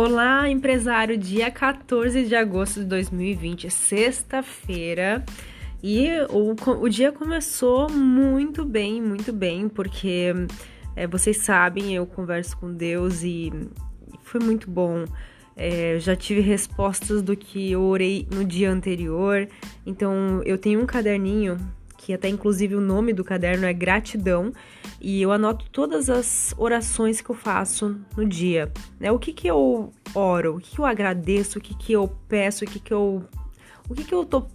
Olá, empresário, dia 14 de agosto de 2020, sexta-feira. E o, o dia começou muito bem, muito bem, porque é, vocês sabem, eu converso com Deus e foi muito bom. É, já tive respostas do que eu orei no dia anterior. Então, eu tenho um caderninho que até inclusive o nome do caderno é gratidão, e eu anoto todas as orações que eu faço no dia, né? O que que eu oro, o que, que eu agradeço, o que que eu peço, o que que eu o que que eu tô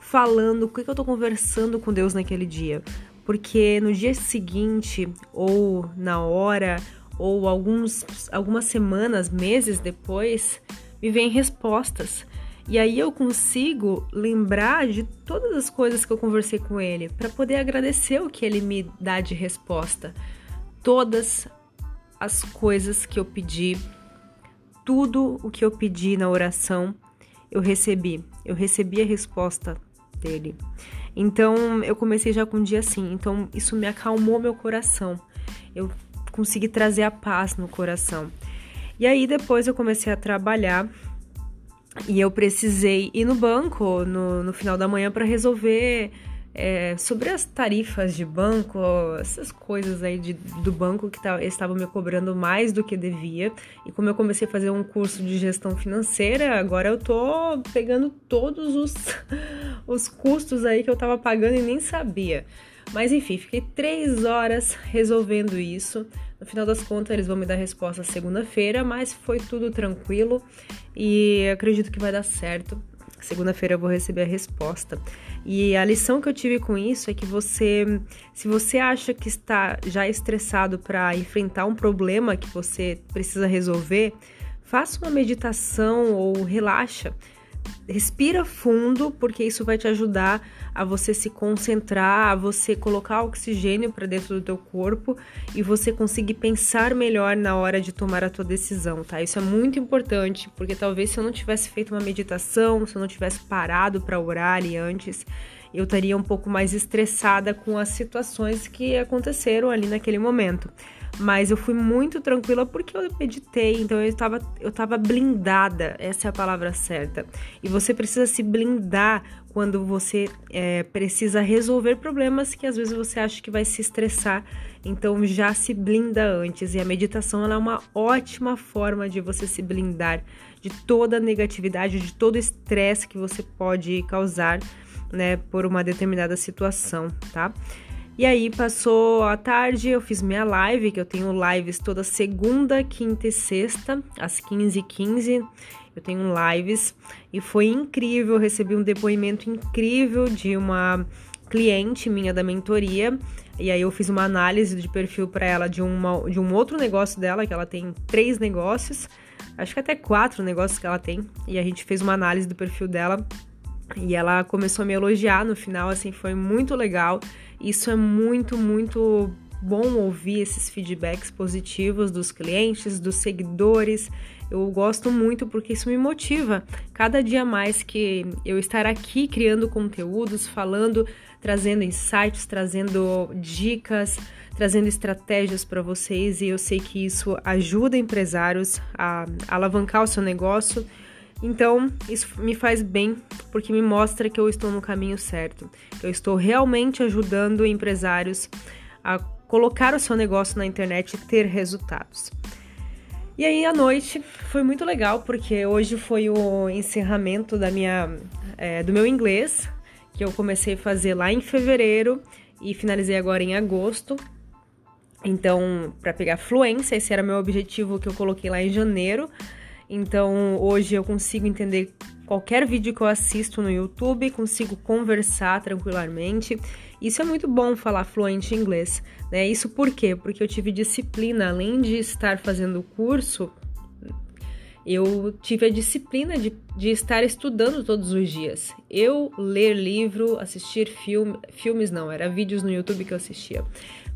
falando, o que que eu tô conversando com Deus naquele dia. Porque no dia seguinte ou na hora ou alguns algumas semanas, meses depois, me vêm respostas e aí eu consigo lembrar de todas as coisas que eu conversei com ele para poder agradecer o que ele me dá de resposta. Todas as coisas que eu pedi, tudo o que eu pedi na oração, eu recebi. Eu recebi a resposta dele. Então eu comecei já com um dia assim. Então isso me acalmou meu coração. Eu consegui trazer a paz no coração. E aí depois eu comecei a trabalhar e eu precisei ir no banco no, no final da manhã para resolver é, sobre as tarifas de banco, essas coisas aí de, do banco que tá, estavam me cobrando mais do que devia. E como eu comecei a fazer um curso de gestão financeira, agora eu tô pegando todos os, os custos aí que eu tava pagando e nem sabia. Mas enfim, fiquei três horas resolvendo isso. No final das contas, eles vão me dar resposta segunda-feira, mas foi tudo tranquilo e acredito que vai dar certo. Segunda-feira eu vou receber a resposta. E a lição que eu tive com isso é que você, se você acha que está já estressado para enfrentar um problema que você precisa resolver, faça uma meditação ou relaxa respira fundo, porque isso vai te ajudar a você se concentrar, a você colocar oxigênio para dentro do teu corpo e você conseguir pensar melhor na hora de tomar a tua decisão, tá? Isso é muito importante, porque talvez se eu não tivesse feito uma meditação, se eu não tivesse parado para orar ali antes, eu estaria um pouco mais estressada com as situações que aconteceram ali naquele momento. Mas eu fui muito tranquila porque eu meditei, então eu estava, eu estava blindada, essa é a palavra certa. E você precisa se blindar quando você é, precisa resolver problemas que às vezes você acha que vai se estressar. Então já se blinda antes. E a meditação é uma ótima forma de você se blindar de toda a negatividade, de todo o estresse que você pode causar, né, por uma determinada situação, tá? E aí passou a tarde, eu fiz minha live, que eu tenho lives toda segunda, quinta e sexta, às 15h15. Eu tenho lives e foi incrível, recebi um depoimento incrível de uma cliente minha da mentoria. E aí eu fiz uma análise de perfil para ela de, uma, de um outro negócio dela, que ela tem três negócios, acho que até quatro negócios que ela tem. E a gente fez uma análise do perfil dela e ela começou a me elogiar no final, assim, foi muito legal. Isso é muito, muito bom ouvir esses feedbacks positivos dos clientes, dos seguidores. Eu gosto muito porque isso me motiva. Cada dia mais que eu estar aqui criando conteúdos, falando, trazendo insights, trazendo dicas, trazendo estratégias para vocês e eu sei que isso ajuda empresários a alavancar o seu negócio então, isso me faz bem porque me mostra que eu estou no caminho certo. Eu estou realmente ajudando empresários a colocar o seu negócio na internet e ter resultados. E aí à noite foi muito legal porque hoje foi o encerramento da minha é, do meu inglês que eu comecei a fazer lá em fevereiro e finalizei agora em agosto. Então, para pegar fluência, esse era meu objetivo que eu coloquei lá em janeiro. Então hoje eu consigo entender qualquer vídeo que eu assisto no YouTube, consigo conversar tranquilamente. Isso é muito bom falar fluente inglês, né? Isso por quê? Porque eu tive disciplina, além de estar fazendo o curso, eu tive a disciplina de, de estar estudando todos os dias. Eu ler livro, assistir filme, filmes não, era vídeos no YouTube que eu assistia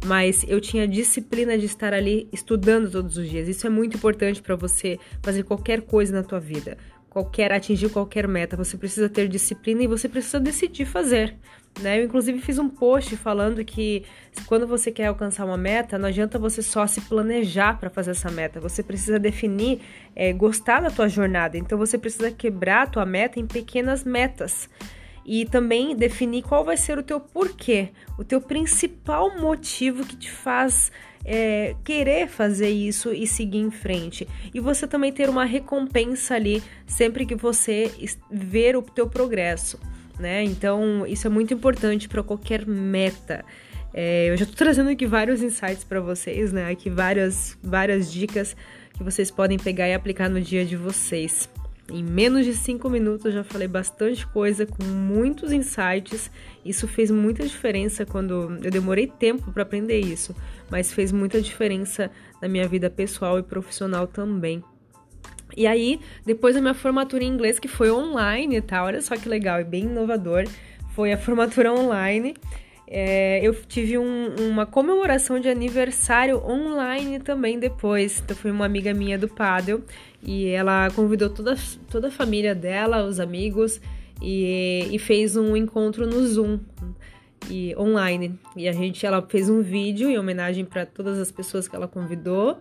mas eu tinha disciplina de estar ali estudando todos os dias. Isso é muito importante para você fazer qualquer coisa na tua vida. Qualquer atingir qualquer meta, você precisa ter disciplina e você precisa decidir fazer. Né? Eu, inclusive, fiz um post falando que quando você quer alcançar uma meta, não adianta você só se planejar para fazer essa meta. Você precisa definir, é, gostar da tua jornada. Então, você precisa quebrar a tua meta em pequenas metas e também definir qual vai ser o teu porquê, o teu principal motivo que te faz é, querer fazer isso e seguir em frente. E você também ter uma recompensa ali sempre que você ver o teu progresso né? Então, isso é muito importante para qualquer meta. É, eu já estou trazendo aqui vários insights para vocês, né? Aqui várias, várias dicas que vocês podem pegar e aplicar no dia de vocês. Em menos de cinco minutos já falei bastante coisa, com muitos insights. Isso fez muita diferença quando eu demorei tempo para aprender isso, mas fez muita diferença na minha vida pessoal e profissional também. E aí, depois da minha formatura em inglês, que foi online e tal, olha só que legal e bem inovador, foi a formatura online. É, eu tive um, uma comemoração de aniversário online também depois. Então foi uma amiga minha do Paddle e ela convidou toda, toda a família dela, os amigos, e, e fez um encontro no Zoom e online. E a gente, ela fez um vídeo em homenagem para todas as pessoas que ela convidou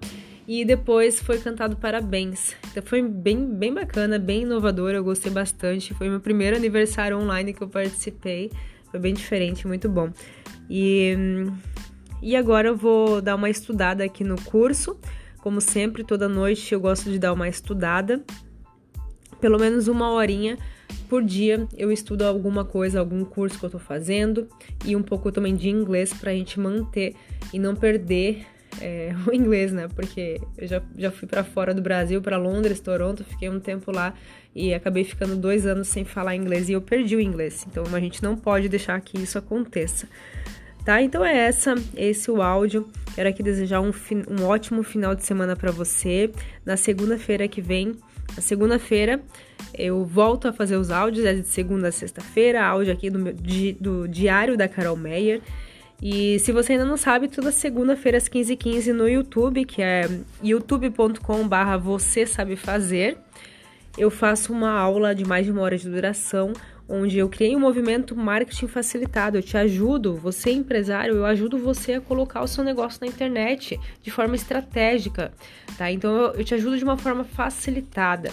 e depois foi cantado parabéns. Então foi bem, bem bacana, bem inovador, eu gostei bastante. Foi meu primeiro aniversário online que eu participei. Foi bem diferente, muito bom. E, e agora eu vou dar uma estudada aqui no curso. Como sempre, toda noite eu gosto de dar uma estudada. Pelo menos uma horinha por dia eu estudo alguma coisa, algum curso que eu tô fazendo e um pouco também de inglês pra gente manter e não perder é, o inglês, né? Porque eu já, já fui para fora do Brasil, para Londres, Toronto, fiquei um tempo lá e acabei ficando dois anos sem falar inglês e eu perdi o inglês. Então a gente não pode deixar que isso aconteça. Tá? Então é essa, esse o áudio. Quero aqui desejar um, um ótimo final de semana para você. Na segunda-feira que vem, na segunda-feira, eu volto a fazer os áudios, é de segunda a sexta-feira, áudio aqui do, meu, do Diário da Carol Meyer. E se você ainda não sabe, toda segunda-feira às 15h15 no YouTube, que é youtube.com/barra você sabe fazer, eu faço uma aula de mais de uma hora de duração, onde eu criei um movimento marketing facilitado. Eu te ajudo, você empresário, eu ajudo você a colocar o seu negócio na internet de forma estratégica, tá? Então eu, eu te ajudo de uma forma facilitada.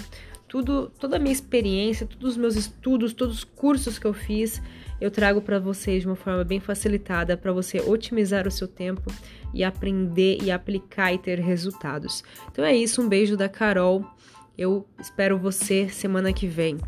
Tudo, toda a minha experiência, todos os meus estudos, todos os cursos que eu fiz, eu trago para vocês de uma forma bem facilitada para você otimizar o seu tempo e aprender e aplicar e ter resultados. Então é isso, um beijo da Carol. Eu espero você semana que vem.